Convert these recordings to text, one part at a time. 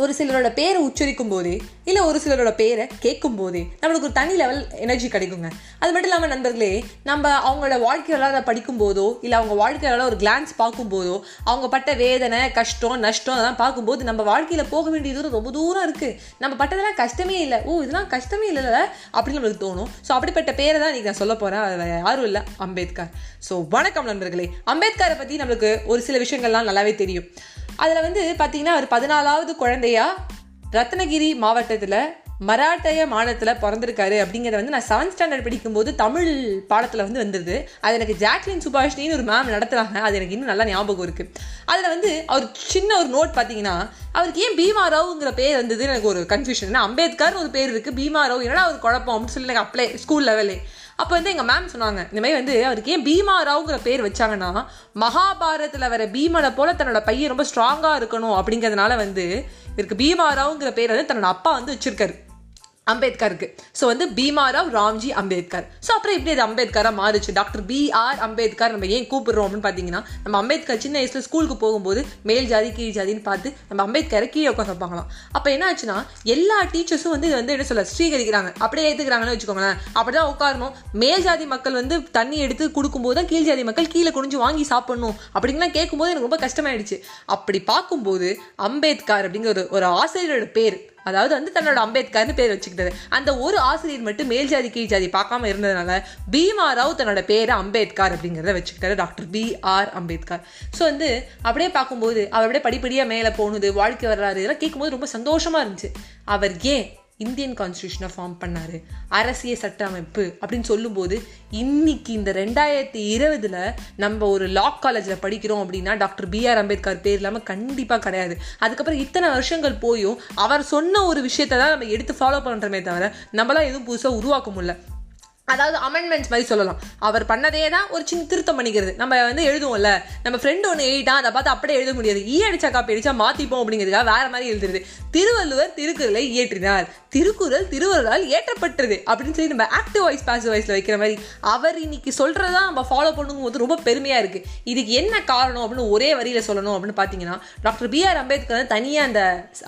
ஒரு சிலரோட பேரை உச்சரிக்கும் போதே இல்லை ஒரு சிலரோட பேரை கேட்கும் போதே நம்மளுக்கு ஒரு தனி லெவல் எனர்ஜி கிடைக்குங்க. அது மட்டும் இல்லாமல் நண்பர்களே நம்ம அவங்களோட வாழ்க்கையில அதை படிக்கும் போதோ இல்லை அவங்க வாழ்க்கையில ஒரு கிளான்ஸ் பார்க்கும் போதோ அவங்க பட்ட வேதனை கஷ்டம் நஷ்டம் அதெல்லாம் பார்க்கும்போது நம்ம வாழ்க்கையில் போக வேண்டிய தூரம் ரொம்ப தூரம் இருக்குது நம்ம பட்டதெல்லாம் கஷ்டமே இல்லை. ஓ இதெல்லாம் கஷ்டமே இல்லைல்ல அப்படின்னு நம்மளுக்கு தோணும். ஸோ அப்படிப்பட்ட பேரை தான் இன்றைக்கி நான் சொல்ல போகிறேன் அது யாரும் இல்லை. அம்பேத்கர். ஸோ வணக்கம் நண்பர்களே. அம்பேத்கரை பற்றி நம்மளுக்கு ஒரு சில விஷயங்கள்லாம் நல்லாவே தெரியும். அதில் வந்து பார்த்தீங்கன்னா அவர் பதினாலாவது குழந்தையா ரத்னகிரி மாவட்டத்தில் மராட்டைய மாநிலத்தில் பிறந்திருக்காரு அப்படிங்கிறத வந்து நான் செவன்த் ஸ்டாண்டர்ட் படிக்கும்போது தமிழ் பாடத்தில் வந்து வந்துருது அது எனக்கு ஜாக்லின் சுபாஷினின்னு ஒரு மேம் நடத்துகிறாங்க அது எனக்கு இன்னும் நல்லா ஞாபகம் இருக்குது அதில் வந்து அவர் சின்ன ஒரு நோட் பார்த்தீங்கன்னா அவருக்கு ஏன் பீமா ராவ்ங்கிற பேர் வந்தது எனக்கு ஒரு கன்ஃபியூஷன் ஏன்னா அம்பேத்கர்னு ஒரு பேர் இருக்குது பீமா ராவ் என்னடா ஒரு குழப்பம் அப்படின்னு சொல்லி எனக்கு அப்ளை ஸ்கூல் லெவலே அப்போ வந்து எங்கள் மேம் சொன்னாங்க இந்த மாதிரி வந்து அவருக்கு ஏன் பீமா ராவ்ங்கிற பேர் வச்சாங்கன்னா மகாபாரதத்தில் வர பீமனை போல தன்னோட பையன் ரொம்ப ஸ்ட்ராங்காக இருக்கணும் அப்படிங்கிறதுனால வந்து இவருக்கு பீமா ராவ்ங்கிற பேர் வந்து தன்னோட அப்பா வந்து வச்சிருக்காரு. அம்பேத்கருக்கு. ஸோ வந்து பீமாராவ் ராம்ஜி அம்பேத்கர். ஸோ அப்புறம் எப்படி அது அம்பேத்கராக மாறுச்சு. டாக்டர் பி ஆர் அம்பேத்கர் நம்ம ஏன் கூப்பிடுறோம் அப்படின்னு பார்த்தீங்கன்னா நம்ம அம்பேத்கர் சின்ன வயசில் ஸ்கூலுக்கு போகும்போது மேல் ஜாதி கீழ் ஜாதின்னு பார்த்து நம்ம அம்பேத்கரை கீழே உட்காந்து பார்க்கலாம் அப்போ என்ன ஆச்சுன்னா எல்லா டீச்சர்ஸும் வந்து இது வந்து என்ன சொல்ல ஸ்ரீகரிக்கிறாங்க. அப்படியே ஏற்றுக்கிறாங்கன்னு வச்சுக்கோங்களேன். அப்படி தான் உட்காரணும். மேல் ஜாதி மக்கள் வந்து தண்ணி எடுத்து கொடுக்கும்போது தான் கீழ் ஜாதி மக்கள் கீழே குனிஞ்சு வாங்கி சாப்பிடணும். அப்படின்லாம் கேட்கும்போது எனக்கு ரொம்ப கஷ்டமாயிடுச்சு. அப்படி பார்க்கும்போது அம்பேத்கர் அப்படிங்கிற ஒரு ஆசிரியரோட பேர் அதாவது வந்து தன்னோட அம்பேத்கர்னு பேர் வச்சுக்கிட்டது. அந்த ஒரு ஆசிரியர் மட்டும் மேல் ஜாதி கீழ் ஜாதி பார்க்காம இருந்ததுனால பீமா ராவ் தன்னோட பேரை அம்பேத்கர் அப்படிங்கிறத வச்சுக்கிட்டாரு doctor B R Ambedkar. So வந்து அப்படியே பார்க்கும்போது அவர் அப்படியே படிப்படியாக மேலே போனது வாழ்க்கை வரலாறு இதெல்லாம் கேட்கும்போது ரொம்ப சந்தோஷமாக இருந்துச்சு. அவர் ஏன் இந்தியன் கான்ஸ்டியூஷனை ஃபார்ம் பண்ணார். அரசியல் சட்ட அமைப்பு அப்படின்னு சொல்லும்போது இன்னைக்கு இந்த ரெண்டாயிரத்தி இருபதில் நம்ம ஒரு லா காலேஜில் படிக்கிறோம் அப்படின்னா டாக்டர் பிஆர் அம்பேத்கர் பேர் இல்லாமல் கண்டிப்பாக கிடையாது. அதுக்கப்புறம் இத்தனை வருஷங்கள் போயும் அவர் சொன்ன ஒரு விஷயத்தை தான் நம்ம எடுத்து ஃபாலோ பண்ணுறோமே தவிர நம்மளாம் எதுவும் புதுசாக உருவாக்க முடியல. அதாவது அமெண்ட்மெண்ட்ஸ் மாதிரி சொல்லலாம். அவர் பண்ணதே தான் ஒரு சின்ன திருத்தம் பண்ணிக்கிறது. நம்ம வந்து எழுதுவோம்ல. நம்ம ஃப்ரெண்டு ஒன்று எழுதிட்டா அதை பார்த்து அப்படியே எழுத முடியாது. ஈ அடிச்சா காப்பி அடிச்சா மாத்திப்போம் அப்படிங்கிறதுக்காக வேற மாதிரி எழுதுறது. திருவள்ளுவர் திருக்குறளை இயற்றினார். திருக்குறள் திருவள்ளுவரால் ஏற்றப்பட்டது அப்படின்னு சொல்லி நம்ம ஆக்டிவ் வாய்ஸ் பாசிவ் வாய்ஸில் வைக்கிற மாதிரி அவர் இன்னைக்கு சொல்றதா நம்ம ஃபாலோ பண்ணும்போது ரொம்ப பெருமையா இருக்கு. இதுக்கு என்ன காரணம் அப்படின்னு ஒரே வரியில சொல்லணும் அப்படின்னு பாத்தீங்கன்னா டாக்டர் பி ஆர் அம்பேத்கர் வந்து தனியாக அந்த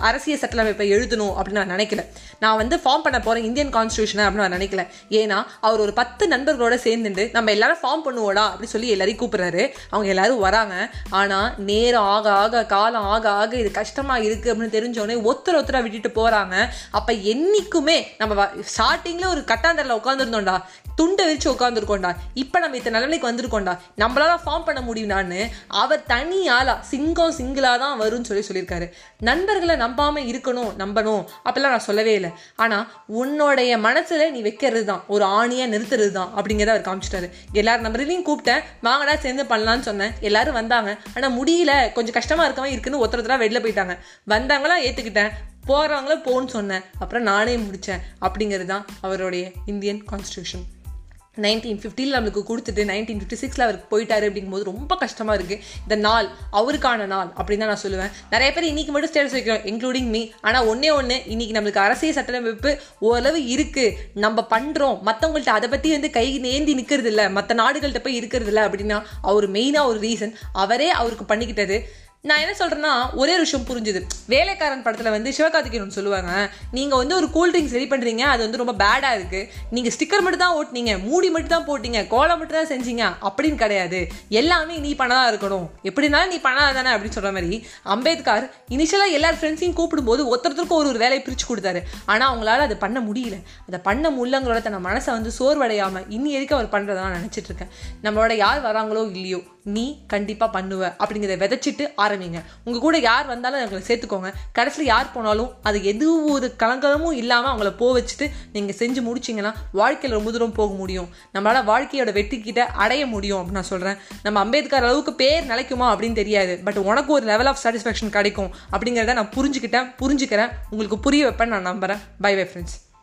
அரசியல் சட்டமைப்பை எழுதணும் அப்படின்னு நான் நினைக்கல. நான் வந்து ஃபார்ம் பண்ண போறேன் இந்தியன் கான்ஸ்டியூஷன் அப்படின்னு நான் நினைக்கல. ஏன்னா அவர் ஒரு பத்து நண்பர்களோட சேர்ந்துட்டு நம்ம எல்லாரும் ஃபார்ம் பண்ணுவோடா அப்படின்னு சொல்லி எல்லாரையும் கூப்பிடுறாரு. அவங்க எல்லாரும் வராங்க. ஆனால் நேரம் ஆக ஆக காலம் ஆக ஆக இது கஷ்டமாக இருக்கு அப்படின்னு தெரிஞ்சோடனே ஒருத்தர் ஒருத்தரா விட்டுட்டு போகிறாங்க அப்போ என்னைக்குமே நம்ம ஸ்டார்டிங்கில் ஒரு கட்டாந்தரில் உட்காந்துருந்தோம்டா துண்டை விரிச்சு உட்காந்துருக்கோண்டா இப்போ நம்ம இத்தனை நிலைமைக்கு வந்திருக்கோண்டா நம்மளால ஃபார்ம் பண்ண முடியும்டான்னு அவர் தனி ஆளா சிங்கம் சிங்கிளாக தான் வரும்னு சொல்லி சொல்லியிருக்காரு. நண்பர்களை நம்பாமல் இருக்கணும் நம்பணும். அப்படிலாம் நான் சொல்லவே இல்லை. ஆனால் உன்னோடைய மனசில் நீ வைக்கிறது தான் ஒரு ஆணியா நிறுத்துறது தான் அப்படிங்கிறத அவர் காமிச்சிட்டாரு. எல்லார் நம்பர்லையும் கூப்பிட்டேன். வாங்கடா சேர்ந்து பண்ணலான்னு சொன்னேன். எல்லாரும் வந்தாங்க. ஆனா முடியல. கொஞ்சம் கஷ்டமா இருக்கவன் இருக்குன்னு ஒருத்தர் ஒருத்தரா வெளில போயிட்டாங்க. வந்தாங்களா ஏத்துக்கிட்டேன். போறவங்கள போன்னு சொன்னேன். அப்புறம் நானே முடிச்சேன். அப்படிங்கிறது தான் அவருடைய இந்தியன் கான்ஸ்டியூஷன் நைன்டீன் ஃபிஃப்டியில் நம்மளுக்கு கொடுத்துட்டு நைன்டீன் ஃபிஃப்டி சிக்ஸில் அவருக்கு போயிட்டாரு அப்படிங்கும்போது ரொம்ப கஷ்டமாக இருக்குது இந்த நாள் அவருக்கான நாள் அப்படின்னு தான் நான் சொல்லுவேன். நிறைய பேர் இன்னைக்கு மட்டும் ஸ்டேட்டஸ் வைக்கிறோம் இன்க்ளூடிங் மீ ஆனால் ஒன்றே ஒன்று இன்னைக்கு நம்மளுக்கு அரசியல் சட்டமைப்பு ஓரளவு இருக்குது நம்ம பண்ணுறோம் மற்றவங்கள்ட்ட அதை பற்றி வந்து கை நேந்தி நிற்கிறது இல்லை மற்ற நாடுகள்கிட்ட போய் இருக்கிறது இல்லை அப்படின்னா அவர் மெயினாக ஒரு ரீசன் அவரே அவருக்கு பண்ணிக்கிட்டது. நான் என்ன சொல்கிறேன்னா ஒரே ஒரு விஷயம் புரிஞ்சுது. வேலைக்காரன் படத்தில் வந்து சிவகார்த்திகேயன் சொல்லுவாங்க. நீங்கள் வந்து ஒரு கூல் ட்ரிங்க்ஸ் ரெடி பண்ணுறீங்க அது வந்து ரொம்ப பேடாக இருக்குது நீங்கள் ஸ்டிக்கர் மட்டும் தான் ஓட்டுனீங்க மூடி மட்டும் தான் போட்டீங்க கோலம் மட்டும் தான் செஞ்சீங்க அப்படின்னு கிடையாது. எல்லாமே நீ பண்ணதாக இருக்கணும். எப்படினாலும் நீ பண்ணாத தானே அப்படின்னு சொல்கிற மாதிரி அம்பேத்கர் இனிஷியலாக எல்லா ஃப்ரெண்ட்ஸையும் கூப்பிடும்போது ஒருத்தருக்கும் ஒரு ஒரு வேலையை பிரித்து கொடுத்தாரு. ஆனால் அவங்களால அதை பண்ண முடியல. அதை பண்ண முடியலங்களோட தன்னை மனசை வந்து சோர்வடையாமல் இன்னி வரைக்கும் அவர் பண்ணுறதான் நான் இருக்கேன். நம்மளோட யார் வராங்களோ இல்லையோ. நீ கண்டிப்பாக பண்ணுவ. அப்படிங்கிறத விதைச்சிட்டு ஆரம்பிங்க. உங்கள் கூட யார் வந்தாலும் அவங்களை சேர்த்துக்கோங்க. கடைசியில் யார் போனாலும் அது எது ஒரு கலங்கலமும் இல்லாமல் அவங்கள போ வச்சுட்டு நீங்கள் செஞ்சு முடிச்சிங்கன்னா வாழ்க்கையில் ரொம்ப தூரம் போக முடியும். நம்மளால் வாழ்க்கையோட வெற்றி அடைய முடியும் அப்படின்னு நான் சொல்கிறேன் நம்ம அம்பேத்கர் அளவுக்கு பேர் நிலைக்குமா அப்படின்னு தெரியாது. பட் உனக்கு ஒரு லெவல் ஆஃப் சாட்டிஸ்ஃபேக்ஷன் கிடைக்கும். அப்படிங்கிறத நான் புரிஞ்சுக்கிட்டேன் புரிஞ்சுக்கிறேன். உங்களுக்கு புரிய வைப்பேன் நான் நம்புகிறேன் பை பை ஃப்ரெண்ட்ஸ்